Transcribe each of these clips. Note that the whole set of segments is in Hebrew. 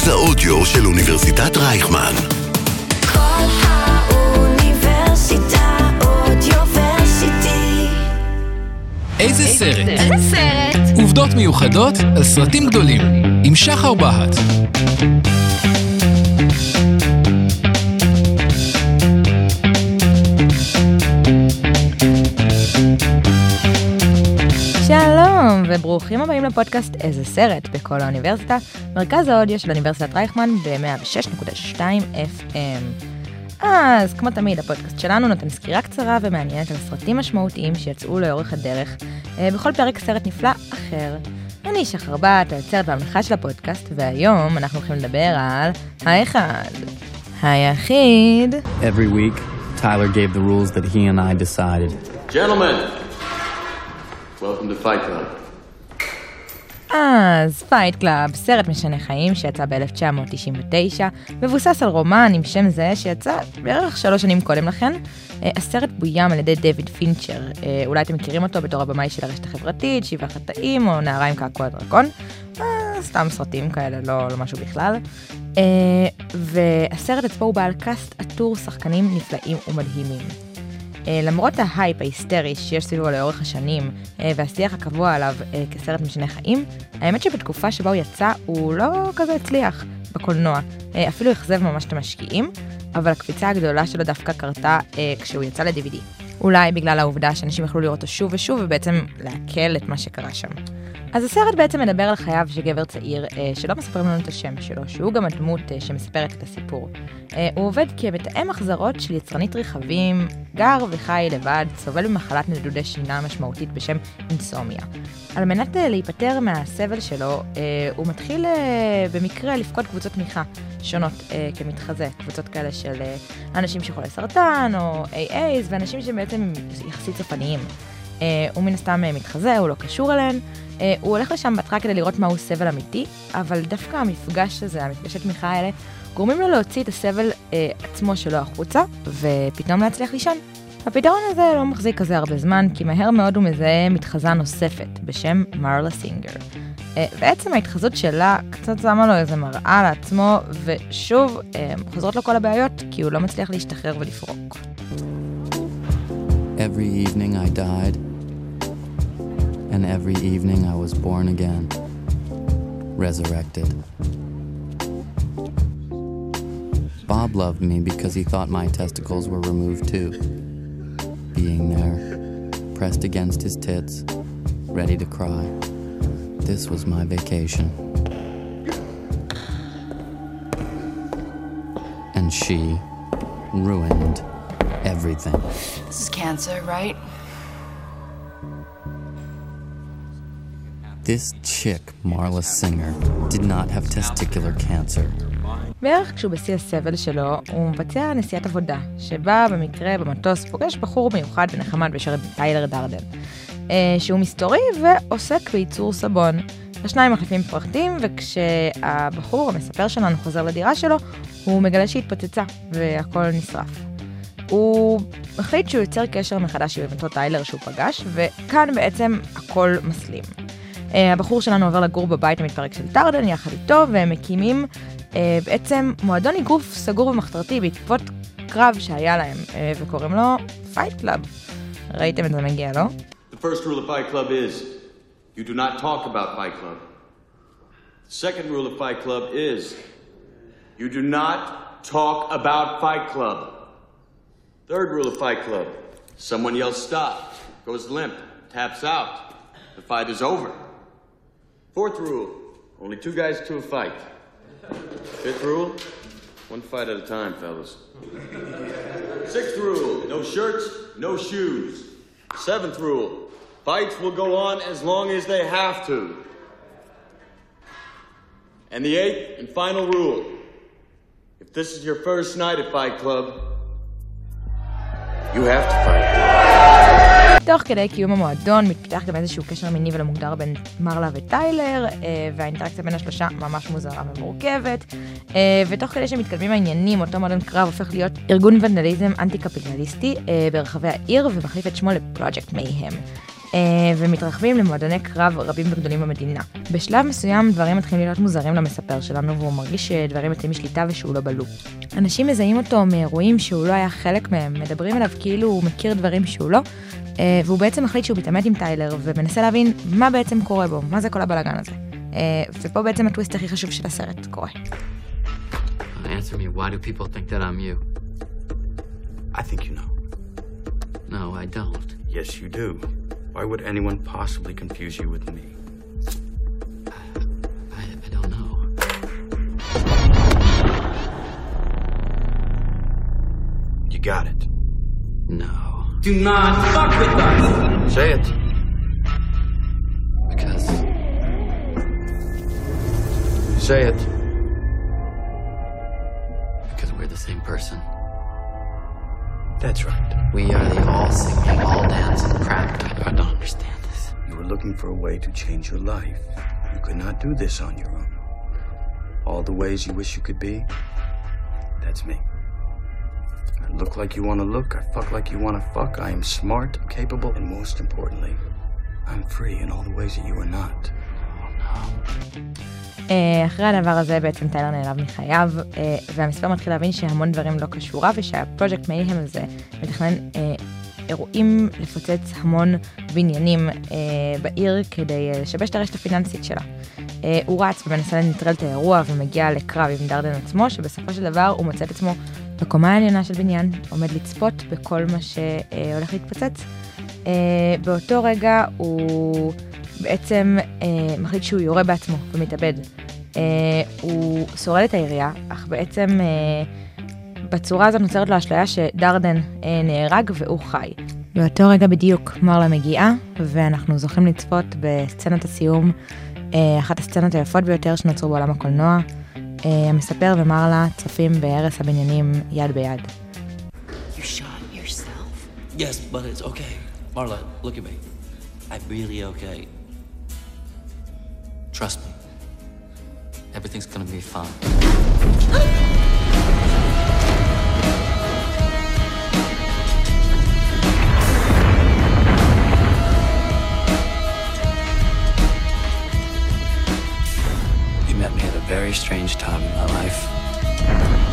מרכז האודיו של אוניברסיטת רייכמן. כל האוניברסיטה אודיוורסיטי. איזה סרט? איזה סרט? עובדות מיוחדות על סרטים גדולים, עם שחר בהט. שלום, וברוכים הבאים לפודקאסט איזה סרט בכל האוניברסיטה, מרכז האודיו של אוניברסיטת רייכמן ב-106.2 FM. אז כמו תמיד, הפודקאסט שלנו נותן סקירה קצרה ומעניינת על סרטים משמעותיים שיצאו לאורך הדרך, אה, בכל פרק סרט נפלא אחר. אני שחר בת, היוצרת והמנחה של הפודקאסט, והיום אנחנו הולכים לדבר על האחד, היחיד, Every week, Tyler gave the rules that he and I decided. Gentlemen, welcome to Fight Club. אז Fight Club, סרט משנה חיים שיצא ב-1999, מבוסס על רומן באותו שם זה שיצא בערך שלוש שנים קודם לכן. אה, הסרט בוים על ידי דויד פינצ'ר, אה, אולי אתם מכירים אותו בתור הבמאי של הרשת החברתית, שבעה חטאים או נערה עם קעקוע דרקון. אה, סתם סרטים כאלה, לא, לא משהו בכלל. והסרט עצמו הוא בעל קאסט עטור שחקנים נפלאים ומדהימים. אה, למרות ההייפ ההיסטרי שיש סביבו לאורך השנים אה, והשיח הקבוע עליו אה, כסרט משנה חיים, האמת שבתקופה שבה הוא יצא הוא לא כזה הצליח בקולנוע, אפילו אכזב ממש את המשקיעים, אבל הקפיצה הגדולה שלו דווקא קרתה כשהוא יצא ל-DVD. אולי בגלל העובדה שאנשים יכלו לראות אותו שוב ושוב ובעצם לעכל את מה שקרה שם. אז הסרט בעצם מדבר על חייו של גבר צעיר אה, שלא מספרים לנו את השם שלו, שהוא גם הדמות אה, שמספרת את הסיפור. אה, הוא עובד כמתאם החזרות של יצרנית רכבים, גר וחי לבד, סובל ממחלת נדודי שינה משמעותית בשם אינסומיה. על מנת אה, להיפטר מהסבל שלו, אה, הוא מתחיל אה, במקרה לפקוד קבוצות תמיכה שונות אה, כמתחזה, קבוצות כאלה של אה, אנשים שחולי סרטן או AAs ואנשים שבעצם יחסית סופניים. אה, הוא מן הסתם אה, מתחזה, הוא לא קשור אליהן. אה, הוא הולך לשם בהתחלה כדי לראות מהו סבל אמיתי, אבל דווקא המפגש הזה, המפגשי תמיכה האלה, גורמים לו להוציא את הסבל אה, עצמו שלו החוצה, ופתאום להצליח לישון. הפתרון הזה לא מחזיק כזה הרבה זמן, כי מהר מאוד הוא מזהה מתחזה נוספת, בשם מרלה סינגר. אה, בעצם ההתחזות שלה קצת שמה לו איזה מראה לעצמו, ושוב, אה, חוזרות לו כל הבעיות, כי הוא לא מצליח להשתחרר ולפרוק. Every evening I died, and every evening I was born again, resurrected. Bob loved me because he thought my testicles were removed too. Being there, pressed against his tits, ready to cry. This was my vacation. And she ruined everything. This is cancer, right? This chick, Marla Singer, did not have testicular cancer. בערך כשהוא בשיא הסבל שלו, הוא מבצע נסיעת עבודה, שבה במקרה במטוס פוגש בחור מיוחד ונחמד בשם טיילר דרדן, אה, שהוא מסתורי ועוסק בייצור סבון. השניים מחליפים פרחים, וכשהבחור המספר שלנו חוזר לדירה שלו, הוא מגלה שהיא התפוצצה, והכל נשרף. הוא החליט שהוא יוצר קשר מחדש עם אותו טיילר שהוא פגש, וכאן בעצם הכל מסלים. Uh, הבחור שלנו עובר לגור בבית המתפרק של דרדן יחד איתו, והם מקימים uh, בעצם מועדון אגרוף סגור ומחתרתי בעקבות קרב שהיה להם, uh, וקוראים לו Fight Club. ראיתם את זה מגיע, לא? The first rule of Fight Club is you do not talk about Fight Club. The second rule of Fight Club is you do not talk about Fight Club. Third rule of Fight Club someone yells stop, goes limp, taps out. The fight is over. Fourth rule only two guys to a fight. Fifth rule one fight at a time, fellas. Sixth rule no shirts, no shoes. Seventh rule fights will go on as long as they have to. And the eighth and final rule if this is your first night at Fight Club, you have to fight. תוך כדי קיום המועדון מתפתח גם איזשהו קשר מיני ולא מוגדר בין מרלה וטיילר, אה, והאינטראקציה בין השלושה ממש מוזרה ומורכבת, אה, ותוך כדי שמתקדמים העניינים, אותו מועדון קרב הופך להיות ארגון ונדליזם אנטי-קפיטליסטי אה, ברחבי העיר, ומחליף את שמו לפרויקט מייהם. ומתרחבים למועדוני קרב רבים וגדולים במדינה. בשלב מסוים דברים מתחילים להיות מוזרים למספר שלנו, והוא מרגיש שדברים יוצאים משליטה ושהוא לא בלופ. אנשים מזהים אותו מאירועים שהוא לא היה חלק מהם, מדברים אליו כאילו הוא מכיר דברים שהוא לא, והוא בעצם מחליט שהוא מתעמת עם טיילר ומנסה להבין מה בעצם קורה בו, מה זה כל הבלאגן הזה. ופה בעצם הטוויסט הכי חשוב של הסרט קורה. Answer me, why do people think that I'm you? I think you know. No, I don't. Yes, you do. Why would anyone possibly confuse you with me? Do not fuck with us! Say it. Because Say it. because we're the same person. That's right. We are the all singing, all dancing crap. I don't understand this. You were looking for a way to change your life. You could not do this on your own. All the ways you wish you could be, that's me. I look like you want to look. I fuck like you want to fuck. I am smart, capable, and most importantly, I'm free in all the ways that you are not. אה, אחרי הדבר הזה בעצם טיילר נעלב מחייו, אה, והמספר מתחיל להבין שהמון דברים לא קשורה, ושהפרויקט מייהם הזה מתכנן אה, אירועים לפוצץ המון בניינים בעיר כדי לשבש את הרשת הפיננסית שלה. הוא רץ ומנסה לנטרל את האירוע ומגיע לקרב עם דרדן עצמו, שבסופו של דבר הוא מוצא את עצמו בקומה העליונה של בניין, עומד לצפות בכל מה שהולך להתפוצץ. אה, באותו רגע הוא בעצם אה, מחליט שהוא יורה בעצמו ומתאבד. אה, הוא שורד את העירייה, אך בעצם בצורה הזאת נוצרת לו אשליה שדרדן נהרג והוא חי. באותו רגע בדיוק מרלה מגיעה, ואנחנו זוכים לצפות בסצנת הסיום, אחת הסצנות היפות ביותר שנוצרו בעולם הקולנוע. אה, המספר ומרלה צופים בהרס הבניינים יד ביד. You shot yourself? Yes, but it's okay. Marla, look at me. I'm really okay. Trust me. Everything's gonna be fine. Very strange time in my life.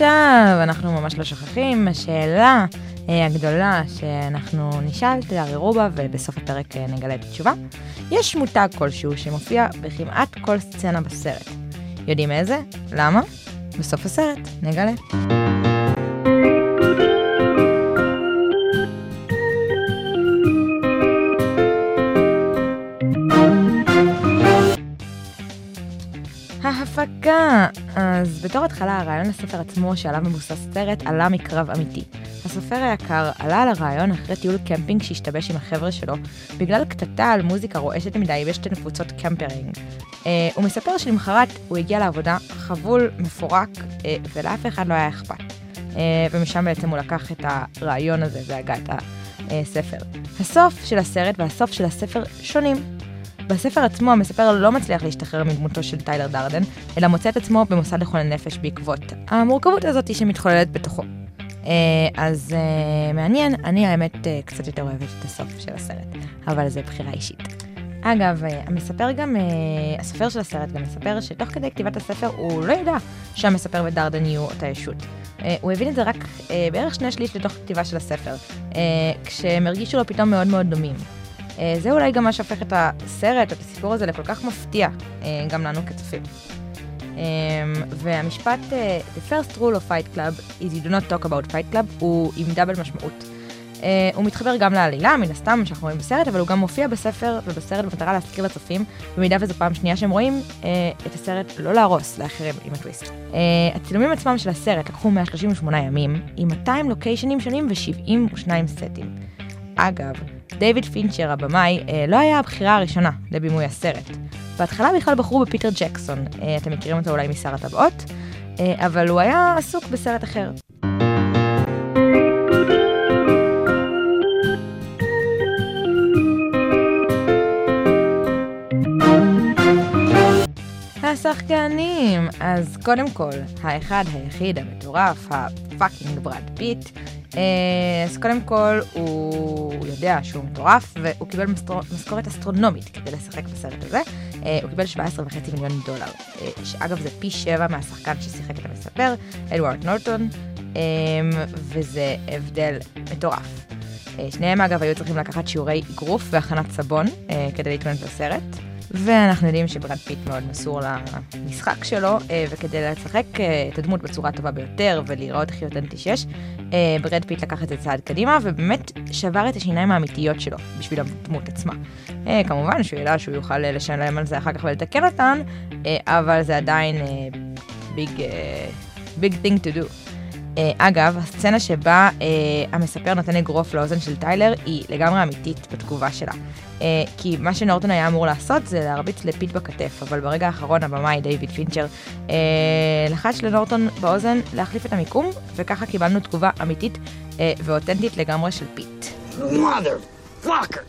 ועכשיו אנחנו ממש לא שוכחים, השאלה אה, הגדולה שאנחנו נשאל, תערערו בה ובסוף הפרק אה, נגלה את התשובה. יש מותג כלשהו שמופיע בכמעט כל סצנה בסרט. יודעים איזה? למה? בסוף הסרט נגלה. אז בתור התחלה הרעיון לספר עצמו שעליו מבוסס סרט עלה מקרב אמיתי. הסופר היקר עלה על הרעיון אחרי טיול קמפינג שהשתבש עם החבר'ה שלו בגלל קטטה על מוזיקה רועשת מדי בשטח קמפינג. אה, הוא מספר שלמחרת הוא הגיע לעבודה חבול, מפורק אה, ולאף אחד לא היה אכפת. אה, ומשם בעצם הוא לקח את הרעיון הזה והגה את הספר. הסוף של הסרט והסוף של הספר שונים. בספר עצמו המספר לא מצליח להשתחרר מדמותו של טיילר דרדן, אלא מוצא את עצמו במוסד לחולי נפש בעקבות המורכבות הזאת שמתחוללת בתוכו. אה, אז אה, מעניין, אני האמת אה, קצת יותר אוהבת את הסוף של הסרט, אבל זה בחירה אישית. אגב, המספר גם, הסופר של הסרט גם מספר שתוך כדי כתיבת הספר הוא לא ידע שהמספר ודרדן יהיו אותה ישות. הוא הבין את זה רק בערך שני שליש לתוך כתיבה של הספר, כשהם הרגישו לו פתאום מאוד מאוד דומים. אה, זה אולי גם מה שהופך את הסרט, את הסיפור הזה, לכל כך מפתיע, אה, גם לנו כצופים. אה, והמשפט The first rule of fight club is you do not talk about fight club הוא עם דאבל משמעות. אה, הוא מתחבר גם לעלילה, מן הסתם, שאנחנו רואים בסרט, אבל הוא גם מופיע בספר ובסרט במטרה להזכיר לצופים, במידה וזו פעם שנייה שהם רואים, אה, את הסרט לא להרוס לאחרים עם הטוויסט. אה, הצילומים עצמם של הסרט לקחו 138 ימים, עם 200 לוקיישנים שונים ו-72 סטים. אגב, דיוויד פינצ'ר, הבמאי, אה, לא היה הבחירה הראשונה לבימוי הסרט. בהתחלה בכלל בחרו בפיטר ג'קסון, אה, אתם מכירים אותו אולי משר הטבעות, אה, אבל הוא היה עסוק בסרט אחר. השחקנים, אז קודם כל, האחד היחיד המטורף, ה fucking ברד פיט, אז קודם כל הוא ידוע שהוא מטורף והוא קיבל משכורת אסטרונומית כדי לשחק בסרט הזה. אה, הוא קיבל 17.5 מיליון דולר, אה, שאגב זה פי שבע מהשחקן ששיחק את המספר, אדוארד נורטון, אה, וזה הבדל מטורף. אה, שניהם אגב היו צריכים לקחת שיעורי אגרוף והכנת סבון אה, כדי להתכונן לסרט. ואנחנו יודעים שברד פיט מאוד מסור למשחק שלו, אה, וכדי לשחק אה, את הדמות בצורה הטובה ביותר ולהיראות הכי אותנטי שיש, אה, ברד פיט לקח את זה צעד קדימה, ובאמת שבר את השיניים האמיתיות שלו בשביל הדמות עצמה. כמובן שהוא ידע שהוא יוכל לשלם על זה אחר כך ולתקן אותן, אבל זה עדיין big big thing to do. Uh, אגב, הסצנה שבה uh, המספר נותן אגרוף לאוזן של טיילר היא לגמרי אמיתית בתגובה שלה. Uh, כי מה שנורטון היה אמור לעשות זה להרביץ לפיט בכתף, אבל ברגע האחרון הבמאי דיוויד פינצ'ר uh, לחש לנורטון באוזן להחליף את המיקום, וככה קיבלנו תגובה אמיתית uh, ואותנטית לגמרי של פיט. Motherfucker!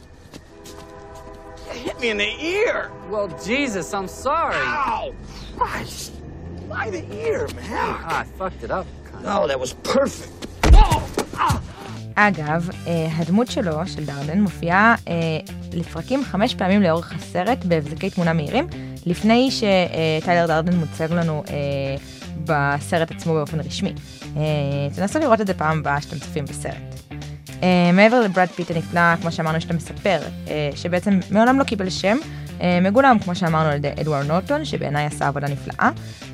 You hit me in the ear! Well, Jesus, I'm sorry. Ow! Christ! Why the ear, man? Ah, I fucked it up. Oh! אגב, אה, הדמות שלו, של דרדן, מופיעה אה, לפרקים חמש פעמים לאורך הסרט בהבזקי תמונה מהירים, לפני שטיילר דרדן מוצג לנו אה, בסרט עצמו באופן רשמי. תנסו לראות את זה פעם הבאה שאתם צופים בסרט. מעבר לברד פיט הנפלא, כמו שאמרנו, שהמספר, שבעצם מעולם לא קיבל שם, מגולם, כמו שאמרנו, על ידי אדוארד נורטון, שבעיניי עשה עבודה נפלאה,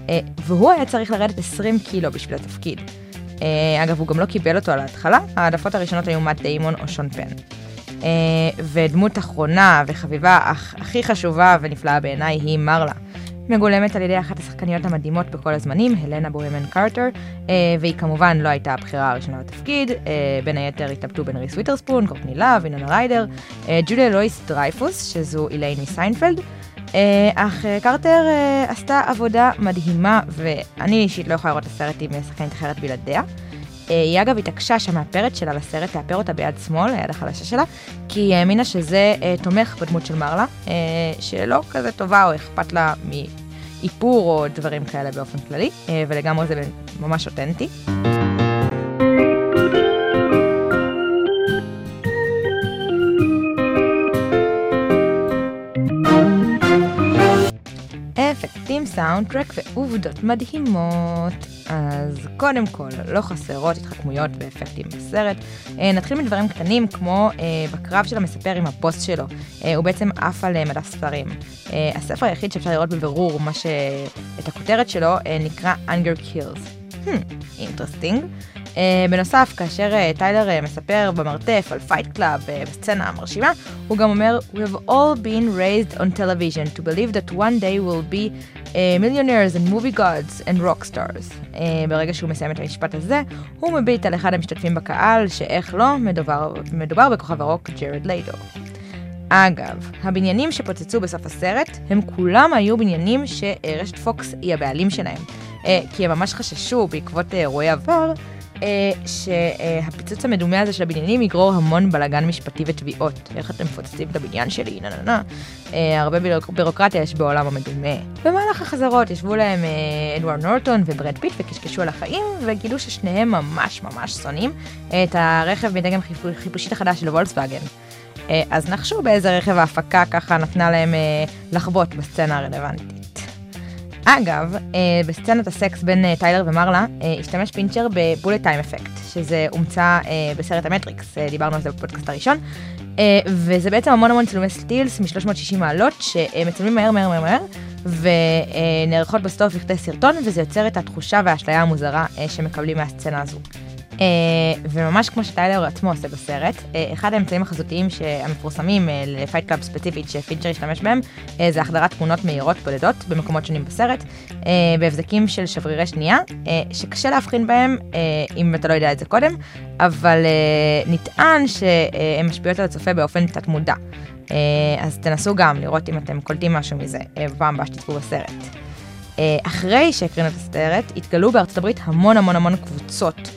אה, והוא היה צריך לרדת 20 קילו בשביל התפקיד. אה, אגב, הוא גם לא קיבל אותו על ההתחלה, העדפות הראשונות היו מאט דיימון או שון פן. אה, ודמות אחרונה וחביבה אך הכי חשובה ונפלאה בעיניי היא מרלה. מגולמת על ידי אחת השחקניות המדהימות בכל הזמנים, הלנה בונהם קרטר, אה, והיא כמובן לא הייתה הבחירה הראשונה לתפקיד, אה, בין היתר התלבטו בין ריס ווית'רספון, קורטני לאב, ווינונה ריידר, אה, ג'וליה לואיס דרייפוס, שזו איליין מסיינפלד, אך קרטר עשתה עבודה מדהימה, ואני אישית לא יכולה לראות את הסרט עם שחקנית אחרת בלעדיה. אה, היא אגב התעקשה שהמאפרת שלה לסרט תאפר אותה ביד שמאל, היד החלשה שלה, כי היא האמינה שזה אה, תומך בדמות של מרלה, אה, שלא כזה טובה או אכפת לה מאיפור או דברים כאלה באופן כללי, ולגמרי זה ממש אותנטי. אפקטים, סאונדטרק ועובדות מדהימות. אז קודם כל, לא חסרות התחכמויות ואפקטים בסרט. אה, נתחיל מדברים קטנים כמו אה, בקרב של המספר עם הבוס שלו. אה, הוא בעצם עף על מדף ספרים. הספר היחיד שאפשר לראות בבירור מה ש... את הכותרת שלו נקרא Anger Kills. Interesting. Uh, בנוסף, כאשר טיילר מספר במרתף על Fight Club בסצנה המרשימה, הוא גם אומר, We have all been raised on television to believe that one day we'll be uh, millionaires and movie gods and rock stars. Uh, ברגע שהוא מסיים את המשפט הזה, הוא מביט על אחד המשתתפים בקהל, שאיך לא, מדובר, מדובר בכוכב הרוק ג'רד ליידו. אגב, הבניינים שפוצצו בסוף הסרט, הם כולם היו בניינים שרשת פוקס היא הבעלים שלהם. אה, כי הם ממש חששו בעקבות אה, אירועי עבר, אה, שהפיצוץ המדומה הזה של הבניינים יגרור המון בלאגן משפטי ותביעות. איך אתם מפוצצים את הבניין שלי? נה נה נה. אה, הרבה בירוק- בירוקרטיה יש בעולם המדומה. במהלך החזרות ישבו להם אה, אדוארד נורטון וברד פיט וקשקשו על החיים, וגילו ששניהם ממש ממש שונאים את הרכב מדגם חיפו- חיפושית החדש של וולקסווגן. אה, אז נחשו באיזה רכב ההפקה ככה נתנה להם אה, לחבוט בסצנה הרלוונטית. אגב, אה, בסצנת הסקס בין אה, טיילר ומרלה, אה, השתמש פינצ'ר ב bullet time effect, שזה אומצה אה, בסרט המטריקס, דיברנו על זה בפודקאסט הראשון, וזה בעצם המון המון צילומי סטילס מ-360 מעלות, שמצלמים מהר מהר מהר מהר, ונערכות בסטוף לכדי סרטון, וזה יוצר את התחושה והאשליה המוזרה שמקבלים מהסצנה הזו. אה, וממש כמו שטיילר עצמו עושה בסרט, אה, אחד האמצעים החזותיים המפורסמים אה, ל Fight Club ספציפית שפינצ'ר השתמש בהם, זה החדרת תמונות מהירות בודדות במקומות שונים בסרט, בהבזקים של שברירי שנייה, שקשה להבחין בהם אם אתה לא יודע את זה קודם, אבל נטען שהן משפיעות על הצופה באופן תת מודע. אז תנסו גם לראות אם אתם קולטים משהו מזה בפעם הבאה שתצפו בסרט. אחרי שהקרינו את הסרט, התגלו בארצות הברית המון המון המון קבוצות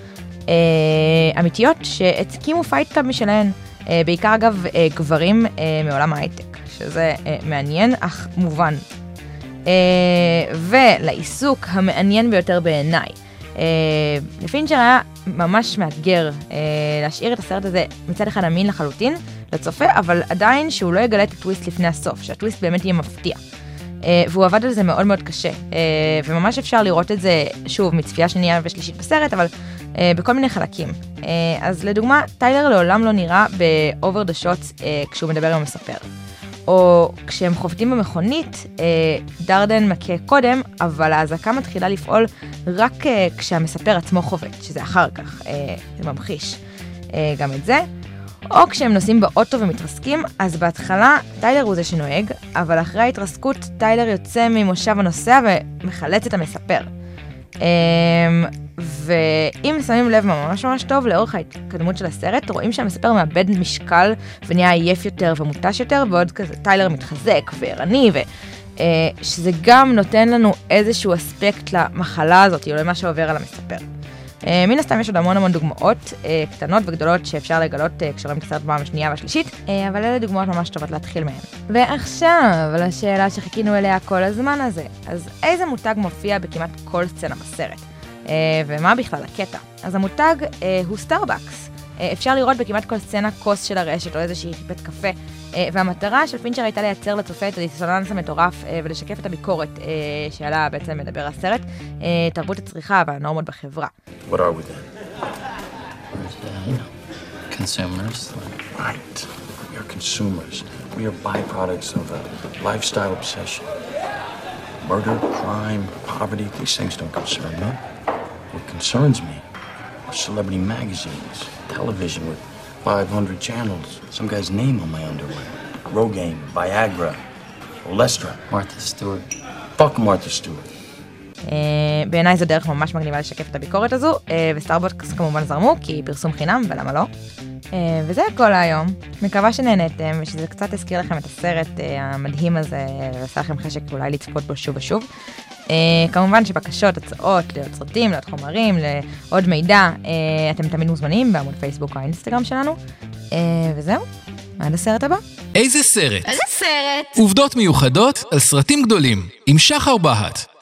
אמיתיות שהקימו fight club משלהן, אה, בעיקר אגב אה, גברים אה, מעולם ההייטק, שזה אה, מעניין אך מובן. אה, ולעיסוק המעניין ביותר בעיניי. אה, לפינצ'ר היה ממש מאתגר אה, להשאיר את הסרט הזה מצד אחד אמין לחלוטין לצופה, אבל עדיין שהוא לא יגלה את הטוויסט לפני הסוף, שהטוויסט באמת יהיה מפתיע. Uh, והוא עבד על זה מאוד מאוד קשה, uh, וממש אפשר לראות את זה, שוב, מצפייה שנייה ושלישית בסרט, אבל uh, בכל מיני חלקים. אז לדוגמה, טיילר לעולם לא נראה ב-over the shots כשהוא מדבר עם המספר. או כשהם חובטים במכונית, דרדן מכה קודם, אבל האזעקה מתחילה לפעול רק כשהמספר עצמו חובט, שזה אחר כך, זה ממחיש גם את זה. או כשהם נוסעים באוטו ומתרסקים, אז בהתחלה טיילר הוא זה שנוהג, אבל אחרי ההתרסקות טיילר יוצא ממושב הנוסע ומחלץ את המספר. אמ, ואם שמים לב ממש ממש טוב, לאורך ההתקדמות של הסרט, רואים שהמספר מאבד משקל ונהיה עייף יותר ומותש יותר, ועוד כזה טיילר מתחזק וערני, ו... אה, שזה גם נותן לנו איזשהו אספקט למחלה הזאת, או למה שעובר על המספר. אה, מן הסתם יש עוד המון המון דוגמאות אה, קטנות וגדולות שאפשר לגלות אה, כשרואים את הסרט פעם השנייה והשלישית, אבל אלה דוגמאות ממש טובות להתחיל מהן. ועכשיו לשאלה שחיכינו אליה כל הזמן הזה, אז איזה מותג מופיע בכמעט כל סצנה בסרט? ומה בכלל הקטע? אז המותג הוא סטארבקס. אפשר לראות בכמעט כל סצנה כוס של הרשת או איזושהי בית קפה, והמטרה של פינצ'ר הייתה לייצר לצופה את הדיסוננס המטורף ולשקף את הביקורת שעליה בעצם מדבר הסרט, תרבות הצריכה והנורמות בחברה. What are we then? Consumers. Right. We are consumers. We are byproducts of a lifestyle obsession. Murder, crime, poverty, these things don't concern me. What concerns me are celebrity magazines, television with 500 channels, some guy's name on my underwear. Rogaine, Viagra, Olestra. Martha Stewart. Fuck Martha Stewart. אה, בעיניי זו דרך ממש מגניבה לשקף את הביקורת הזו, אה, וסטארבקס כמובן זרמו, כי פרסום חינם, ולמה לא? אה, וזה הכל להיום. מקווה שנהנתם, ושזה קצת הזכיר לכם את הסרט המדהים הזה, ועשה לכם חשק אולי לצפות בו שוב ושוב. אה, כמובן שבקשות, הצעות, לעוד סרטים, לעוד חומרים, לעוד מידע, אה, אתם תמיד מוזמנים בעמוד פייסבוק או האינסטגרם שלנו. אה, וזהו, עד הסרט הבא. איזה סרט? איזה סרט? עובדות מיוחדות על סרטים גדולים, עם שחר בהט.